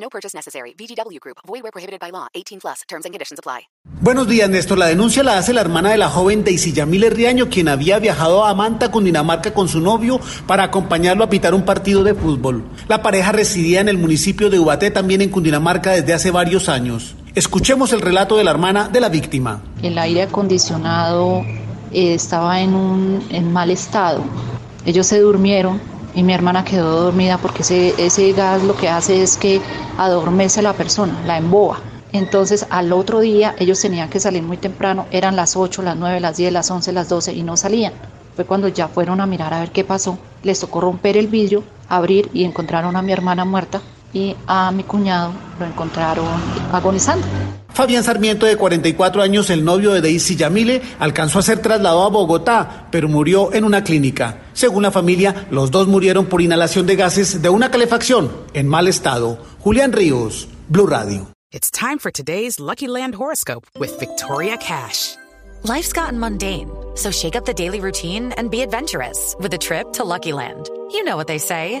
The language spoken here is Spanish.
No purchase necessary. VGW Group. Void where prohibited by law. 18 plus. Terms and conditions apply. Buenos días, Néstor. La denuncia la hace la hermana de la joven Daisy Yamile Riaño, quien había viajado a Manta, Cundinamarca, con su novio para acompañarlo a pitar un partido de fútbol. La pareja residía en el municipio de Ubaté, también en Cundinamarca, desde hace varios años. Escuchemos el relato de la hermana de la víctima. El aire acondicionado eh, estaba en un en mal estado. Ellos se durmieron y mi hermana quedó dormida porque ese, ese gas lo que hace es que adormece a la persona, la emboba. Entonces al otro día ellos tenían que salir muy temprano, eran las 8, las 9, las 10, las 11, las 12 y no salían. Fue cuando ya fueron a mirar a ver qué pasó. Les tocó romper el vidrio, abrir y encontraron a mi hermana muerta y a mi cuñado lo encontraron agonizando. Fabián Sarmiento, de 44 años, el novio de Daisy Yamile, alcanzó a ser trasladado a Bogotá, pero murió en una clínica. Según la familia, los dos murieron por inhalación de gases de una calefacción en mal estado. Julián Ríos, Blue Radio. It's time for today's Lucky Land horoscope with Victoria Cash. Life's gotten mundane, so shake up the daily routine and be adventurous with a trip to Lucky Land. You know what they say.